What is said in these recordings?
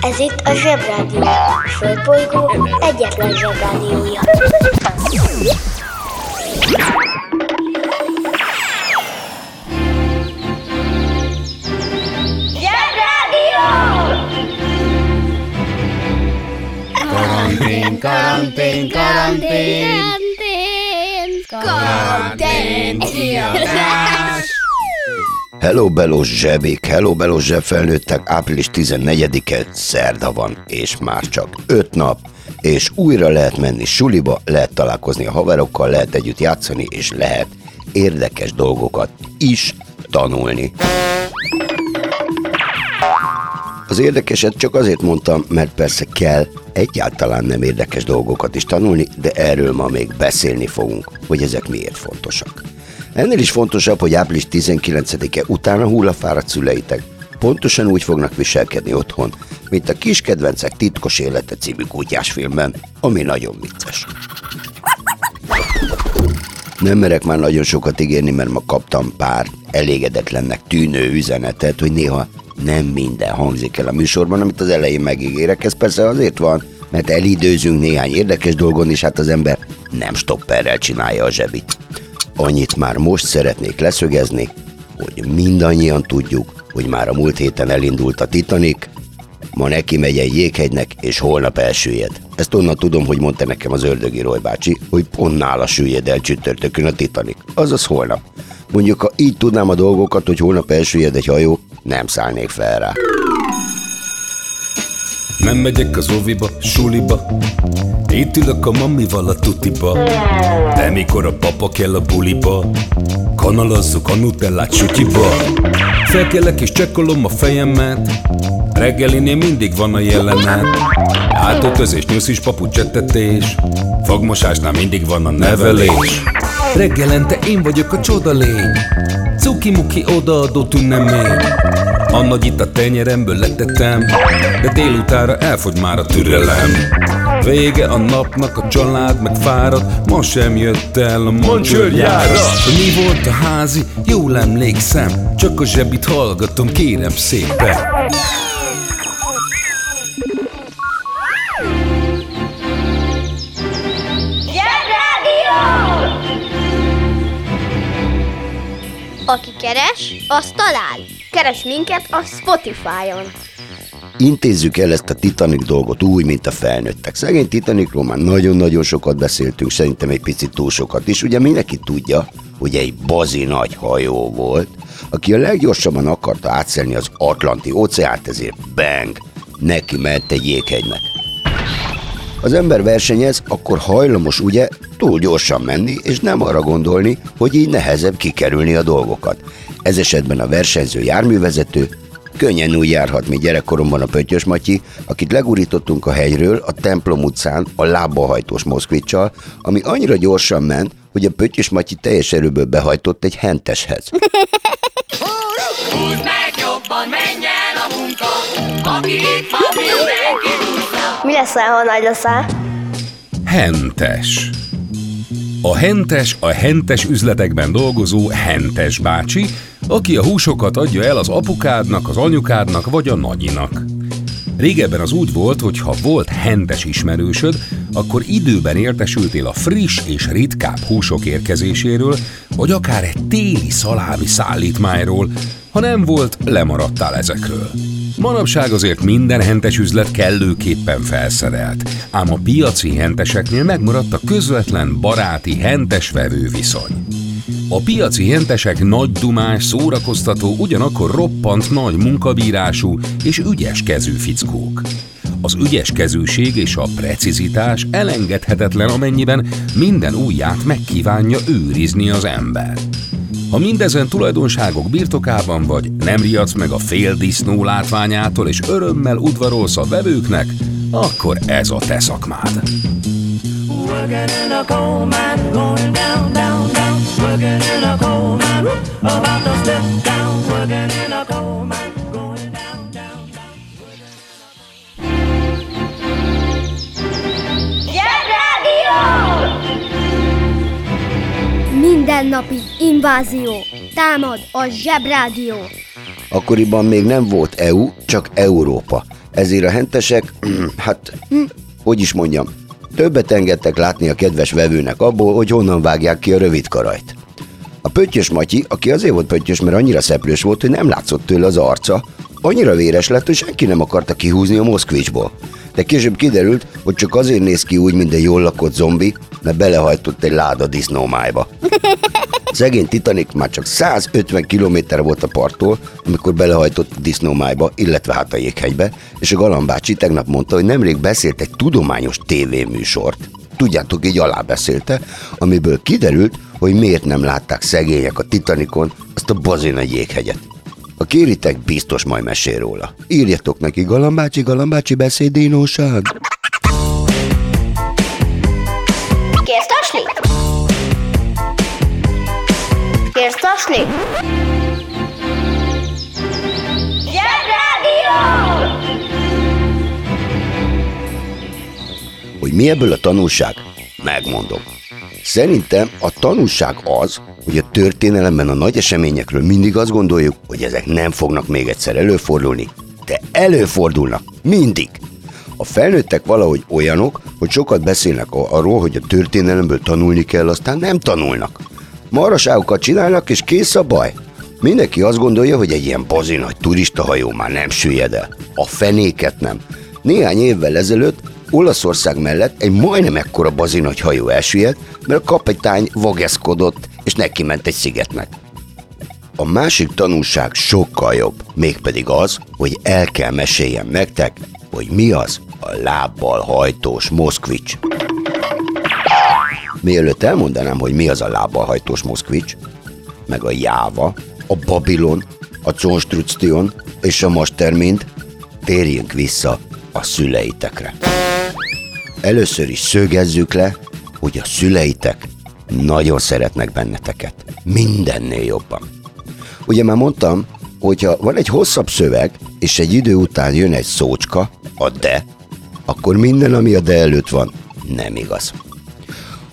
Ez itt a Zsebrádió. A Földbolygó egyetlen Zsebrádiója. Zsebrádió! Karantén, karantén, karantén, karantén, kiadás. Hello Belos zsebék, hello Belos zsebfelnőttek, április 14-e szerda van, és már csak 5 nap, és újra lehet menni suliba, lehet találkozni a haverokkal, lehet együtt játszani, és lehet érdekes dolgokat is tanulni. Az érdekeset csak azért mondtam, mert persze kell egyáltalán nem érdekes dolgokat is tanulni, de erről ma még beszélni fogunk, hogy ezek miért fontosak. Ennél is fontosabb, hogy április 19-e után a hullafáradt szüleitek pontosan úgy fognak viselkedni otthon, mint a Kis Kedvencek titkos élete című kutyás filmben, ami nagyon vicces. Nem merek már nagyon sokat ígérni, mert ma kaptam pár elégedetlennek tűnő üzenetet, hogy néha nem minden hangzik el a műsorban, amit az elején megígérek. Ez persze azért van, mert elidőzünk néhány érdekes dolgon, és hát az ember nem stopperrel csinálja a zsebit. Annyit már most szeretnék leszögezni, hogy mindannyian tudjuk, hogy már a múlt héten elindult a Titanic, ma neki megy egy jéghegynek, és holnap elsüllyed. Ezt onnan tudom, hogy mondta nekem az ördögi Roy bácsi, hogy pont nála süllyed el csütörtökön a Titanic. Azaz holnap. Mondjuk, ha így tudnám a dolgokat, hogy holnap elsüllyed egy hajó, nem szállnék fel rá. Nem megyek az óviba, suliba. Itt ülök a mamival a tutiba. De mikor a papa kell a buliba Kanalazzuk a nutellát sütyiba. Felkelek és csekkolom a fejemet. Reggelinél mindig van a jelenet. Átöltözés, nyuszis, papucsettetés Fogmosásnál mindig van a nevelés. Reggelente én vagyok a csoda lény. Cuki-muki odaadó tünnemény A nagy itt a tenyeremből letettem De délutára elfogy már a türelem Vége a napnak, a család meg fárad Ma sem jött el a mancsőrjára Mi volt a házi? Jól emlékszem Csak a zsebit hallgatom, kérem szépen! Aki keres, az talál. Keres minket a Spotify-on. Intézzük el ezt a Titanic dolgot úgy, mint a felnőttek. Szegény Titanicról már nagyon-nagyon sokat beszéltünk, szerintem egy picit túl sokat is. Ugye mindenki tudja, hogy egy bazi nagy hajó volt, aki a leggyorsabban akarta átszelni az Atlanti óceánt, ezért bang, neki ment egy jéghegynek. Az ember versenyez, akkor hajlamos ugye túl gyorsan menni, és nem arra gondolni, hogy így nehezebb kikerülni a dolgokat. Ez esetben a versenyző járművezető könnyen úgy járhat, mint gyerekkoromban a Pöttyös Matyi, akit legurítottunk a hegyről a templom utcán a lábbahajtós moszkvicsal, ami annyira gyorsan ment, hogy a Pöttyös Matyi teljes erőből behajtott egy henteshez. Húzd meg jobban, menj el a munka, aki itt van, mindenki dúzza. Mi leszel, ha nagy leszel? Hentes. A hentes a hentes üzletekben dolgozó hentes bácsi, aki a húsokat adja el az apukádnak, az anyukádnak vagy a nagyinak. Régebben az úgy volt, hogy ha volt hentes ismerősöd, akkor időben értesültél a friss és ritkább húsok érkezéséről, vagy akár egy téli szalámi szállítmányról, ha nem volt, lemaradtál ezekről. Manapság azért minden hentes üzlet kellőképpen felszerelt, ám a piaci henteseknél megmaradt a közvetlen baráti hentes-vevő viszony. A piaci hentesek nagy dumás, szórakoztató, ugyanakkor roppant nagy munkabírású és ügyes kezű fickók. Az ügyes kezűség és a precizitás elengedhetetlen, amennyiben minden ujját megkívánja őrizni az ember. Ha mindezen tulajdonságok birtokában vagy, nem riadsz meg a fél disznó látványától és örömmel udvarolsz a vevőknek, akkor ez a te szakmád. About to step down. Working in a coal mine, Mindennapi invázió. Támad a Zsebrádió. Akkoriban még nem volt EU, csak Európa. Ezért a hentesek, hát, hm, hogy is mondjam, többet engedtek látni a kedves vevőnek abból, hogy honnan vágják ki a rövid karajt. A pöttyös Matyi, aki azért volt pöttyös, mert annyira szeplős volt, hogy nem látszott tőle az arca, annyira véres lett, hogy senki nem akarta kihúzni a Moszkvicsból. De később kiderült, hogy csak azért néz ki úgy, mint egy jól lakott zombi, mert belehajtott egy láda disznómájba. Szegény Titanic már csak 150 km volt a parttól, amikor belehajtott disznómájba, illetve hát a jéghegybe, és a galambácsi tegnap mondta, hogy nemrég beszélt egy tudományos tévéműsort. Tudjátok, így alábeszélte, amiből kiderült, hogy miért nem látták szegények a Titanicon azt a bazin egy jéghegyet. Ha kéritek, biztos majd mesél róla. Írjatok neki, galambácsi, galambácsi beszédínóság. Kérsz tasni? Kérsz tasni? Zsebrádió! Hogy mi ebből a tanulság? Megmondom. Szerintem a tanulság az, hogy a történelemben a nagy eseményekről mindig azt gondoljuk, hogy ezek nem fognak még egyszer előfordulni, de előfordulnak. Mindig. A felnőttek valahogy olyanok, hogy sokat beszélnek arról, hogy a történelemből tanulni kell, aztán nem tanulnak. Maraságokat csinálnak, és kész a baj. Mindenki azt gondolja, hogy egy ilyen bazi nagy turistahajó már nem süllyed el. A fenéket nem. Néhány évvel ezelőtt Olaszország mellett egy majdnem ekkora bazi nagy hajó elsüllyedt, mert a kapitány vageszkodott, és neki ment egy szigetnek. A másik tanulság sokkal jobb, mégpedig az, hogy el kell meséljem nektek, hogy mi az a lábbal hajtós moszkvics. Mielőtt elmondanám, hogy mi az a lábbal hajtós moszkvics, meg a Jáva, a Babilon, a Construction és a Mastermind, térjünk vissza a szüleitekre. Először is szögezzük le, hogy a szüleitek nagyon szeretnek benneteket. Mindennél jobban. Ugye már mondtam, hogyha van egy hosszabb szöveg, és egy idő után jön egy szócska, a de, akkor minden, ami a de előtt van, nem igaz.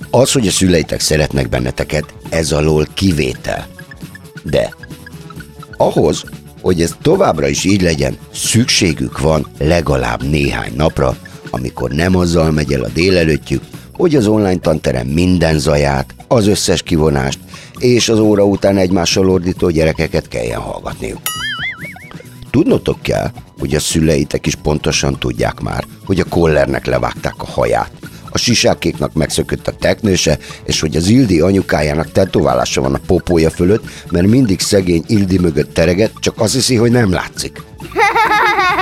Az, hogy a szüleitek szeretnek benneteket, ez alól kivétel. De ahhoz, hogy ez továbbra is így legyen, szükségük van legalább néhány napra, amikor nem azzal megy el a délelőttjük, hogy az online tanterem minden zaját, az összes kivonást és az óra után egymással ordító gyerekeket kelljen hallgatniuk. Tudnotok kell, hogy a szüleitek is pontosan tudják már, hogy a kollernek levágták a haját, a sisákéknak megszökött a teknőse, és hogy az Ildi anyukájának tetoválása van a popója fölött, mert mindig szegény Ildi mögött tereget, csak azt hiszi, hogy nem látszik.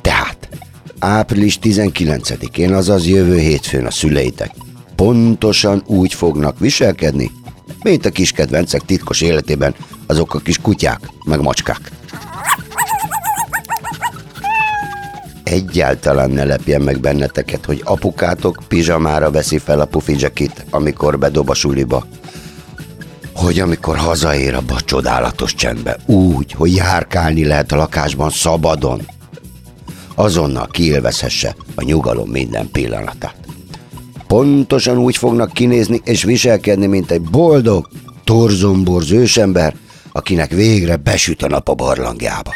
Tehát, április 19-én, azaz jövő hétfőn a szüleitek pontosan úgy fognak viselkedni, mint a kis kedvencek titkos életében azok a kis kutyák, meg macskák. Egyáltalán ne lepjen meg benneteket, hogy apukátok pizsamára veszi fel a pufidzsekit, amikor bedob a suliba. Hogy amikor hazaér abba a csodálatos csendbe, úgy, hogy járkálni lehet a lakásban szabadon, azonnal kiélvezhesse a nyugalom minden pillanatát. Pontosan úgy fognak kinézni és viselkedni, mint egy boldog, torzomborz ősember, akinek végre besüt a nap a barlangjába.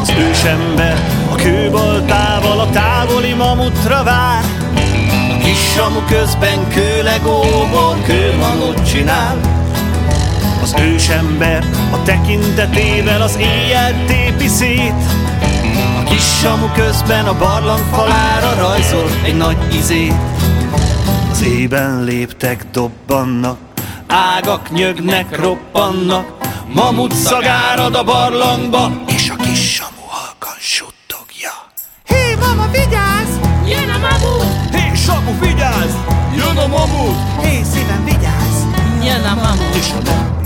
Az ősember a kőbaltával a távoli mamutra vár A kis közben kőlegóból kőmamut csinál Az ősember a tekintetével az éjjel tépi szét A kis samu közben a barlang falára rajzol egy nagy izét Az ében léptek dobbannak, ágak nyögnek, roppannak Mamut szagárad a barlangba, és a kis samu halkan suttogja. Hé, mama, vigyázz! Jön a mamut! Hé, samu, vigyázz! Jön a mamut! Hé, szívem, vigyázz! Jön a mamut! És ha nem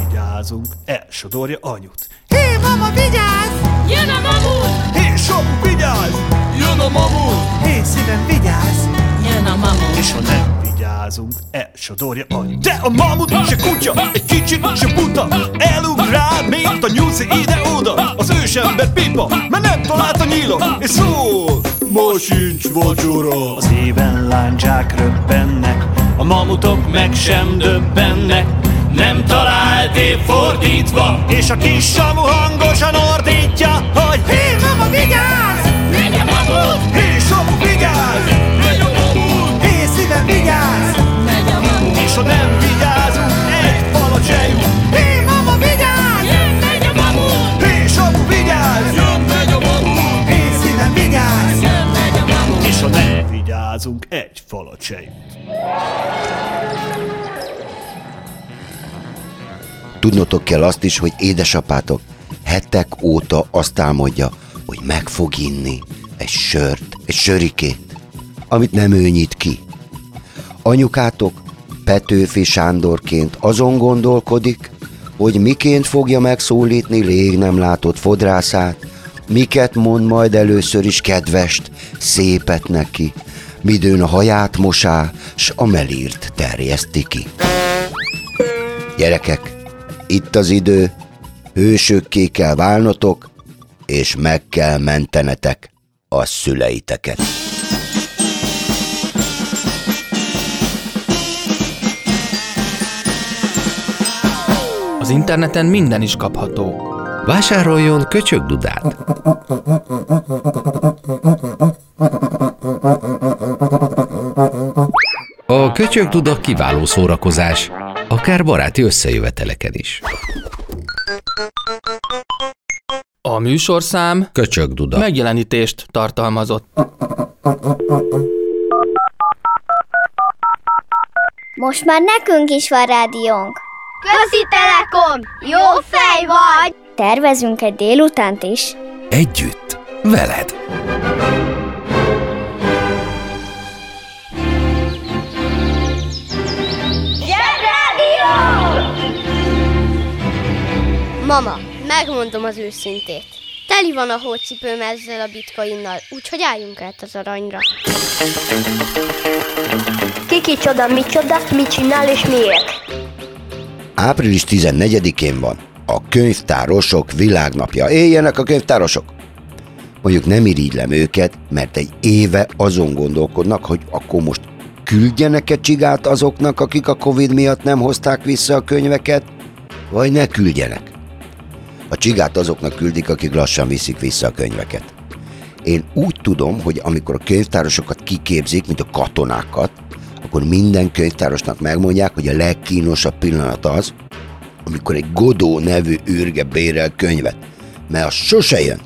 vigyázunk, elsodorja anyut. Hé, mama, vigyázz! Jön a mamut! Hé, samu, vigyázz! Jön a mamut! Hé, szívem, vigyázz! Jön a mamut! És ha nem vigyázunk, elsodorja anyut. De a mamut se kutya, egy kicsi se buta, elugrál, mint a nyuszi ide-oda. Az ősember pipa, mert nem talált a nyílot, és szól, ma sincs vacsora. Az éven láncsák röbbennek, a mamutok meg sem döbbennek, nem talált év ordítva És a kis Samu hangosan ordítja, hogy Hé, mama, vigyázz! A mamut, Hé, Samu, vigyázz! megy a mamut, Hé, szívem, vigyázz! megy a mamut. És ha nem vigyázunk, egy falat se jut Hé, mama, vigyázz! Jön, megy a mamut, Hé, Samu, vigyázz! jön, megy a mamut, Hé, szívem, vigyázz! jön, megy a mamut. És ha nem vigyázunk, egy falat se jut Tudnotok kell azt is, hogy édesapátok hetek óta azt álmodja, hogy meg fog inni egy sört, egy sörikét, amit nem ő nyit ki. Anyukátok Petőfi Sándorként azon gondolkodik, hogy miként fogja megszólítni rég nem látott fodrászát, miket mond majd először is kedvest, szépet neki, midőn a haját mosá, s a melírt terjeszti ki. Gyerekek, itt az idő, hősökké kell válnotok, és meg kell mentenetek a szüleiteket. Az interneten minden is kapható. Vásároljon köcsögdudát! A köcsögduda kiváló szórakozás, akár baráti összejöveteleken is. A műsorszám Köcsögduda. megjelenítést tartalmazott. Most már nekünk is van rádiónk. Közi Telekom! Jó fej vagy! Tervezünk egy délutánt is. Együtt, veled. Mama, megmondom az őszintét. Teli van a hócipőm ezzel a bitcoinnal, úgyhogy álljunk át az aranyra. Kiki csoda, mi csoda, mit csinál és miért? Április 14-én van a könyvtárosok világnapja. Éljenek a könyvtárosok! Mondjuk nem irigylem őket, mert egy éve azon gondolkodnak, hogy akkor most küldjenek-e csigát azoknak, akik a Covid miatt nem hozták vissza a könyveket, vagy ne küldjenek. A csigát azoknak küldik, akik lassan viszik vissza a könyveket. Én úgy tudom, hogy amikor a könyvtárosokat kiképzik, mint a katonákat, akkor minden könyvtárosnak megmondják, hogy a legkínosabb pillanat az, amikor egy Godó nevű űrge bérel könyvet. Mert az sose jön.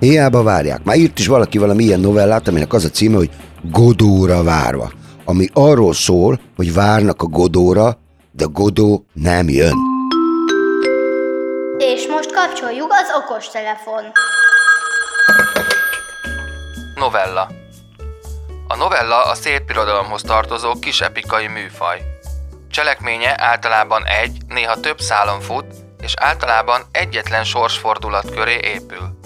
Hiába várják. Már írt is valaki valami ilyen novellát, aminek az a címe, hogy Godóra várva. Ami arról szól, hogy várnak a Godóra, de Godó nem jön. És most kapcsoljuk az okostelefon. Novella A novella a szép irodalomhoz tartozó kis epikai műfaj. Cselekménye általában egy, néha több szálon fut, és általában egyetlen sorsfordulat köré épül.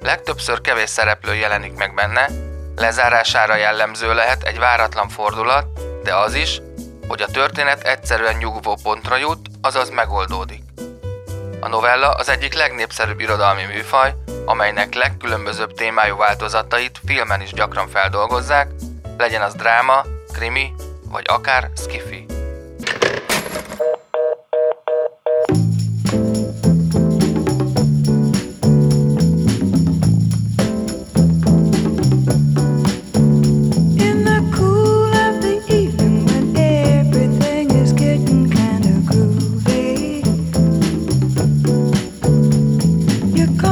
Legtöbbször kevés szereplő jelenik meg benne, lezárására jellemző lehet egy váratlan fordulat, de az is, hogy a történet egyszerűen nyugvó pontra jut, azaz megoldódik. A novella az egyik legnépszerűbb irodalmi műfaj, amelynek legkülönbözőbb témájú változatait filmen is gyakran feldolgozzák, legyen az dráma, krimi vagy akár skifi. you go.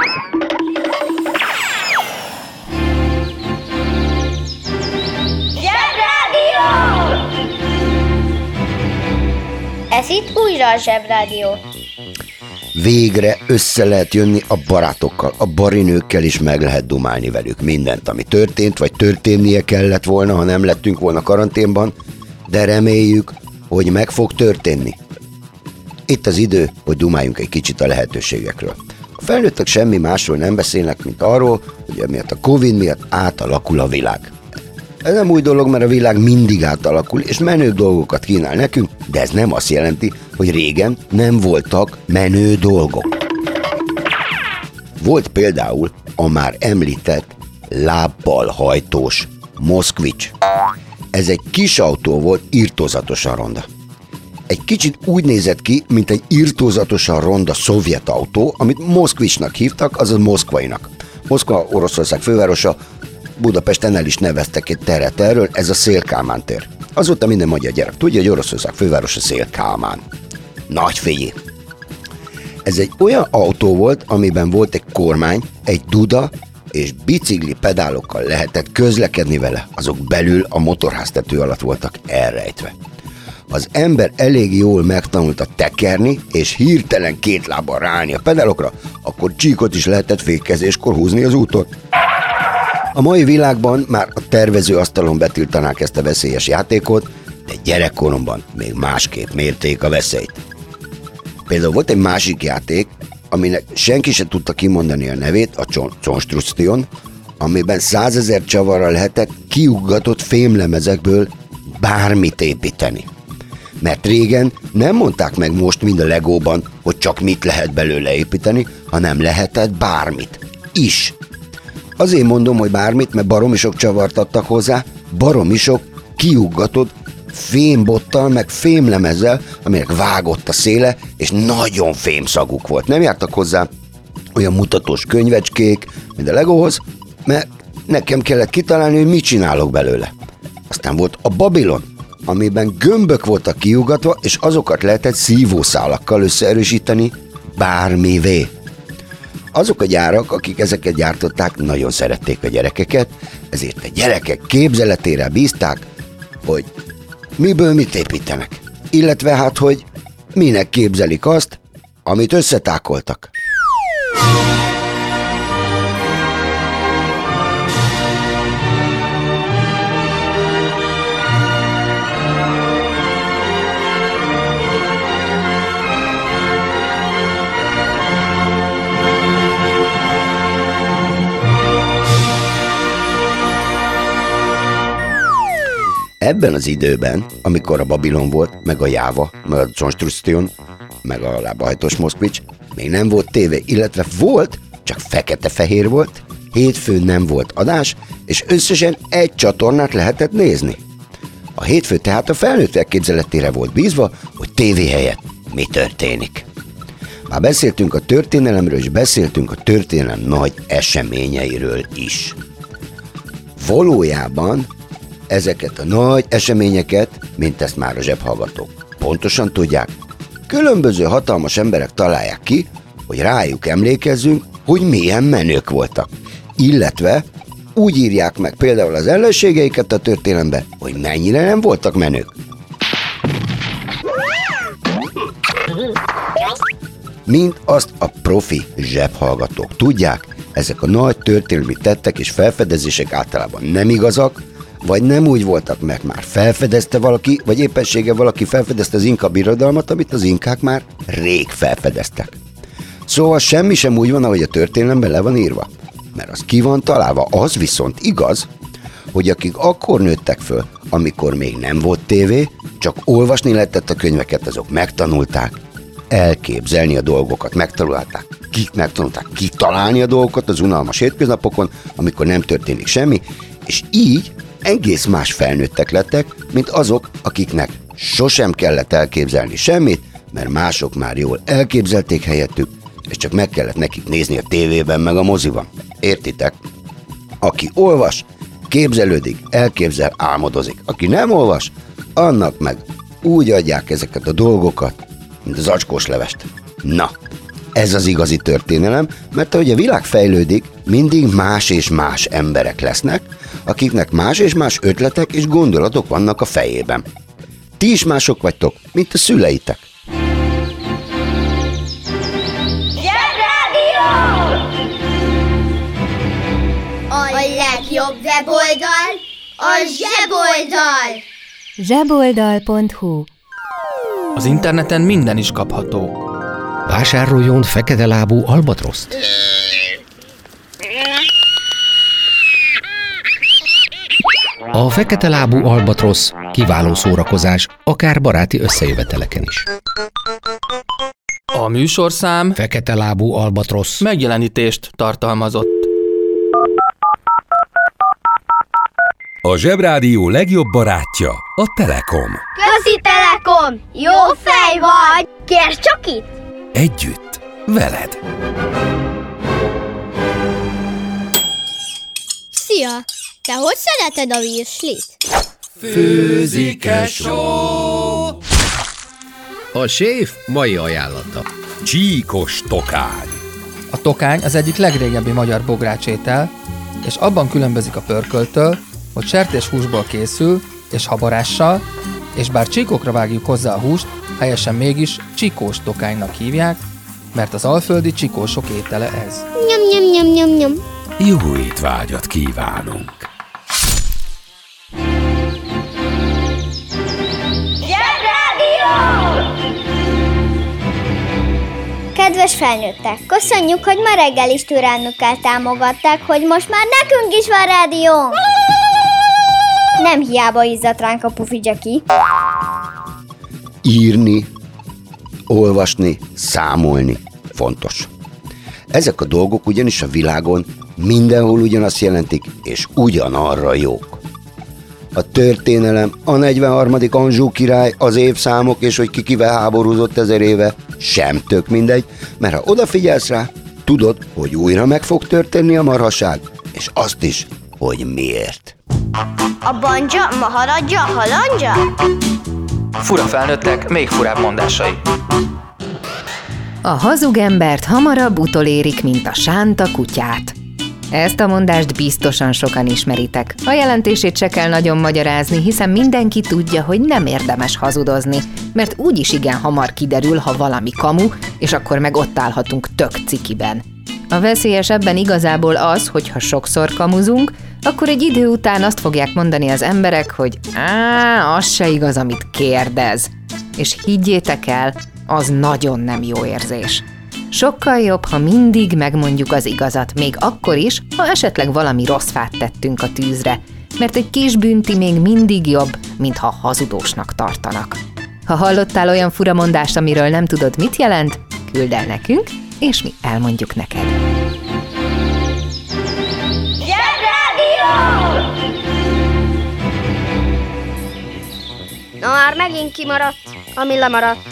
Újra a Zsebrádió. Végre össze lehet jönni a barátokkal, a barinőkkel is meg lehet dumálni velük mindent, ami történt, vagy történnie kellett volna, ha nem lettünk volna karanténban, de reméljük, hogy meg fog történni. Itt az idő, hogy dumáljunk egy kicsit a lehetőségekről. A felnőttek semmi másról nem beszélnek, mint arról, hogy emiatt a Covid miatt átalakul a világ. Ez nem új dolog, mert a világ mindig átalakul, és menő dolgokat kínál nekünk, de ez nem azt jelenti, hogy régen nem voltak menő dolgok. Volt például a már említett lábbal hajtós Moszkvics. Ez egy kis autó volt, írtózatosan ronda. Egy kicsit úgy nézett ki, mint egy írtózatosan ronda szovjet autó, amit Moszkvicsnak hívtak, azaz Moszkvainak. Moszkva, Oroszország fővárosa, Budapesten el is neveztek egy teret erről, ez a Szélkálmán tér. Azóta minden magyar gyerek tudja, hogy Oroszország fővárosa Szélkálmán. Nagy figyé! Ez egy olyan autó volt, amiben volt egy kormány, egy duda, és bicikli pedálokkal lehetett közlekedni vele. Azok belül a motorháztető alatt voltak elrejtve. Az ember elég jól megtanulta tekerni, és hirtelen két lábbal ráállni a pedálokra, akkor csíkot is lehetett fékezéskor húzni az úton. A mai világban már a tervező asztalon betiltanák ezt a veszélyes játékot, de gyerekkoromban még másképp mérték a veszélyt. Például volt egy másik játék, aminek senki se tudta kimondani a nevét, a Construction, amiben százezer csavarra lehetett kiuggatott fémlemezekből bármit építeni. Mert régen nem mondták meg most mind a legóban, hogy csak mit lehet belőle építeni, hanem lehetett bármit. Is. Azért mondom, hogy bármit, mert baromi sok csavart adtak hozzá, baromi sok kiuggatott fémbottal, meg fémlemezzel, aminek vágott a széle, és nagyon fémszaguk volt. Nem jártak hozzá olyan mutatós könyvecskék, mint a Legóhoz, mert nekem kellett kitalálni, hogy mit csinálok belőle. Aztán volt a Babilon, amiben gömbök voltak kiugatva, és azokat lehetett szívószálakkal összeerősíteni bármivé. Azok a gyárak, akik ezeket gyártották, nagyon szerették a gyerekeket, ezért a gyerekek képzeletére bízták, hogy miből mit építenek. Illetve hát, hogy minek képzelik azt, amit összetákoltak. Ebben az időben, amikor a Babilon volt, meg a Jáva, meg a Construction, meg a lábahajtós Moszkvics, még nem volt tévé, illetve volt, csak fekete-fehér volt, hétfőn nem volt adás, és összesen egy csatornát lehetett nézni. A hétfő tehát a felnőttek képzeletére volt bízva, hogy tévé helyett mi történik. Már beszéltünk a történelemről, és beszéltünk a történelem nagy eseményeiről is. Valójában ezeket a nagy eseményeket, mint ezt már a zsebhallgatók pontosan tudják, különböző hatalmas emberek találják ki, hogy rájuk emlékezzünk, hogy milyen menők voltak. Illetve úgy írják meg például az ellenségeiket a történelembe, hogy mennyire nem voltak menők. Mint azt a profi zsebhallgatók tudják, ezek a nagy történelmi tettek és felfedezések általában nem igazak, vagy nem úgy voltak, mert már felfedezte valaki, vagy éppensége valaki felfedezte az inka birodalmat, amit az inkák már rég felfedeztek. Szóval semmi sem úgy van, ahogy a történelemben le van írva. Mert az ki van találva, az viszont igaz, hogy akik akkor nőttek föl, amikor még nem volt tévé, csak olvasni lehetett a könyveket, azok megtanulták elképzelni a dolgokat, megtanulták, ki, megtanulták kitalálni a dolgokat az unalmas hétköznapokon, amikor nem történik semmi, és így egész más felnőttek lettek, mint azok, akiknek sosem kellett elképzelni semmit, mert mások már jól elképzelték helyettük, és csak meg kellett nekik nézni a tévében meg a moziban. Értitek? Aki olvas, képzelődik, elképzel, álmodozik. Aki nem olvas, annak meg úgy adják ezeket a dolgokat, mint az acskós levest. Na, ez az igazi történelem, mert ahogy a világ fejlődik, mindig más és más emberek lesznek, akiknek más és más ötletek és gondolatok vannak a fejében. Ti is mások vagytok, mint a szüleitek. A legjobb weboldal a zseboldal! zseboldal.hu Az interneten minden is kapható. Vásároljon fekete lábú albatroszt. A fekete lábú albatrosz kiváló szórakozás, akár baráti összejöveteleken is. A műsorszám Fekete lábú albatrosz. megjelenítést tartalmazott. A Zsebrádió legjobb barátja a Telekom. Közi Telekom! Jó fej vagy! Kérd csak itt! Együtt, veled. Szia! Te hogy szereted a virslit? Főzik-e só? A séf mai ajánlata. Csíkos tokány. A tokány az egyik legrégebbi magyar bográcsétel, és abban különbözik a pörköltől, hogy sertéshúsból készül, és habarással, és bár csíkokra vágjuk hozzá a húst, helyesen mégis csikós tokánynak hívják, mert az alföldi csikósok étele ez. Nyom, nyom, nyom, nyom, nyom. Jó étvágyat kívánunk! Kedves felnőttek, köszönjük, hogy ma reggel is türelmükkel támogatták, hogy most már nekünk is van rádiónk! Nem hiába izzadt ránk a pufi Jackie. Írni, olvasni, számolni fontos. Ezek a dolgok ugyanis a világon mindenhol ugyanazt jelentik, és ugyanarra jók. A történelem, a 43. Anzsú király, az évszámok, és hogy ki kivel háborúzott ezer éve, sem tök mindegy, mert ha odafigyelsz rá, tudod, hogy újra meg fog történni a marhaság, és azt is, hogy miért. A banja, maharadja, halandja? Fura felnőttek, még furább mondásai. A hazug embert hamarabb utolérik, mint a sánta kutyát. Ezt a mondást biztosan sokan ismeritek. A jelentését se kell nagyon magyarázni, hiszen mindenki tudja, hogy nem érdemes hazudozni, mert úgyis igen hamar kiderül, ha valami kamu, és akkor meg ott állhatunk tök cikiben. A veszélyes ebben igazából az, hogy ha sokszor kamuzunk, akkor egy idő után azt fogják mondani az emberek, hogy á, az se igaz, amit kérdez. És higgyétek el, az nagyon nem jó érzés. Sokkal jobb, ha mindig megmondjuk az igazat, még akkor is, ha esetleg valami rossz fát tettünk a tűzre, mert egy kis bünti még mindig jobb, mint ha hazudósnak tartanak. Ha hallottál olyan furamondást, amiről nem tudod, mit jelent, küld el nekünk, és mi elmondjuk neked. Na már megint kimaradt, ami lemaradt.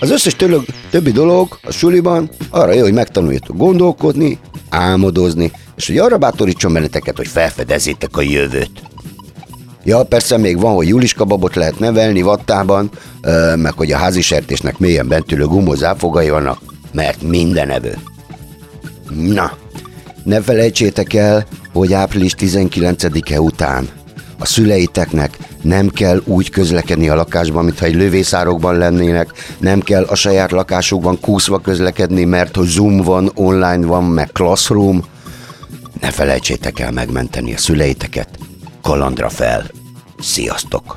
Az összes tölög, többi dolog a suliban arra jó, hogy megtanuljatok gondolkodni, álmodozni, és hogy arra bátorítson benneteket, hogy felfedezzétek a jövőt. Ja, persze még van, hogy Juliska babot lehet nevelni vattában, meg hogy a házi sertésnek mélyen bent ülő gumó záfogai vannak, mert minden evő. Na, ne felejtsétek el, hogy április 19-e után a szüleiteknek nem kell úgy közlekedni a lakásban, mintha egy lövészárokban lennének, nem kell a saját lakásukban kúszva közlekedni, mert hogy Zoom van, online van, meg Classroom. Ne felejtsétek el megmenteni a szüleiteket. Kalandra fel. Sziasztok!